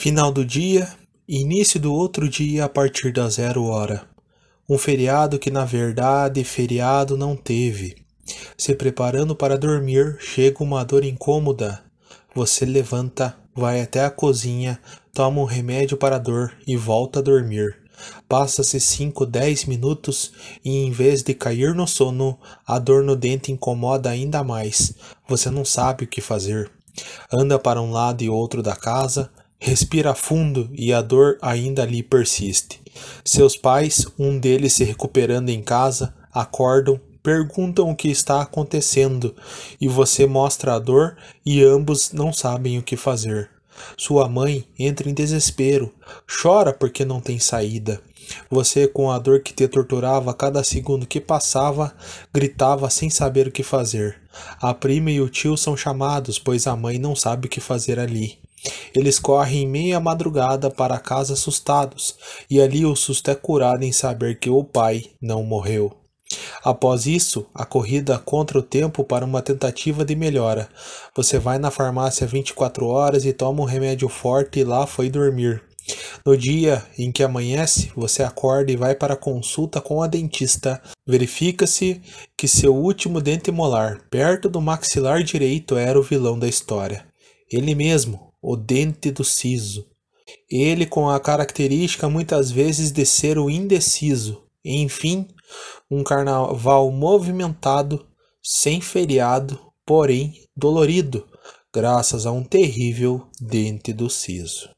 Final do dia, início do outro dia a partir da zero hora. Um feriado que na verdade feriado não teve. Se preparando para dormir, chega uma dor incômoda. Você levanta, vai até a cozinha, toma um remédio para a dor e volta a dormir. Passa-se 5, 10 minutos e em vez de cair no sono, a dor no dente incomoda ainda mais. Você não sabe o que fazer. Anda para um lado e outro da casa, Respira fundo e a dor ainda lhe persiste. Seus pais, um deles se recuperando em casa, acordam, perguntam o que está acontecendo e você mostra a dor e ambos não sabem o que fazer. Sua mãe entra em desespero, chora porque não tem saída. Você, com a dor que te torturava a cada segundo que passava, gritava sem saber o que fazer. A prima e o tio são chamados, pois a mãe não sabe o que fazer ali. Eles correm em meia madrugada para casa assustados, e ali o susto é curado em saber que o pai não morreu. Após isso, a corrida contra o tempo para uma tentativa de melhora. Você vai na farmácia 24 horas e toma um remédio forte e lá foi dormir. No dia em que amanhece, você acorda e vai para a consulta com a dentista. Verifica-se que seu último dente molar, perto do maxilar direito, era o vilão da história. Ele mesmo, o dente do siso. Ele com a característica muitas vezes de ser o indeciso. Enfim, um carnaval movimentado, sem feriado, porém dolorido, graças a um terrível dente do siso.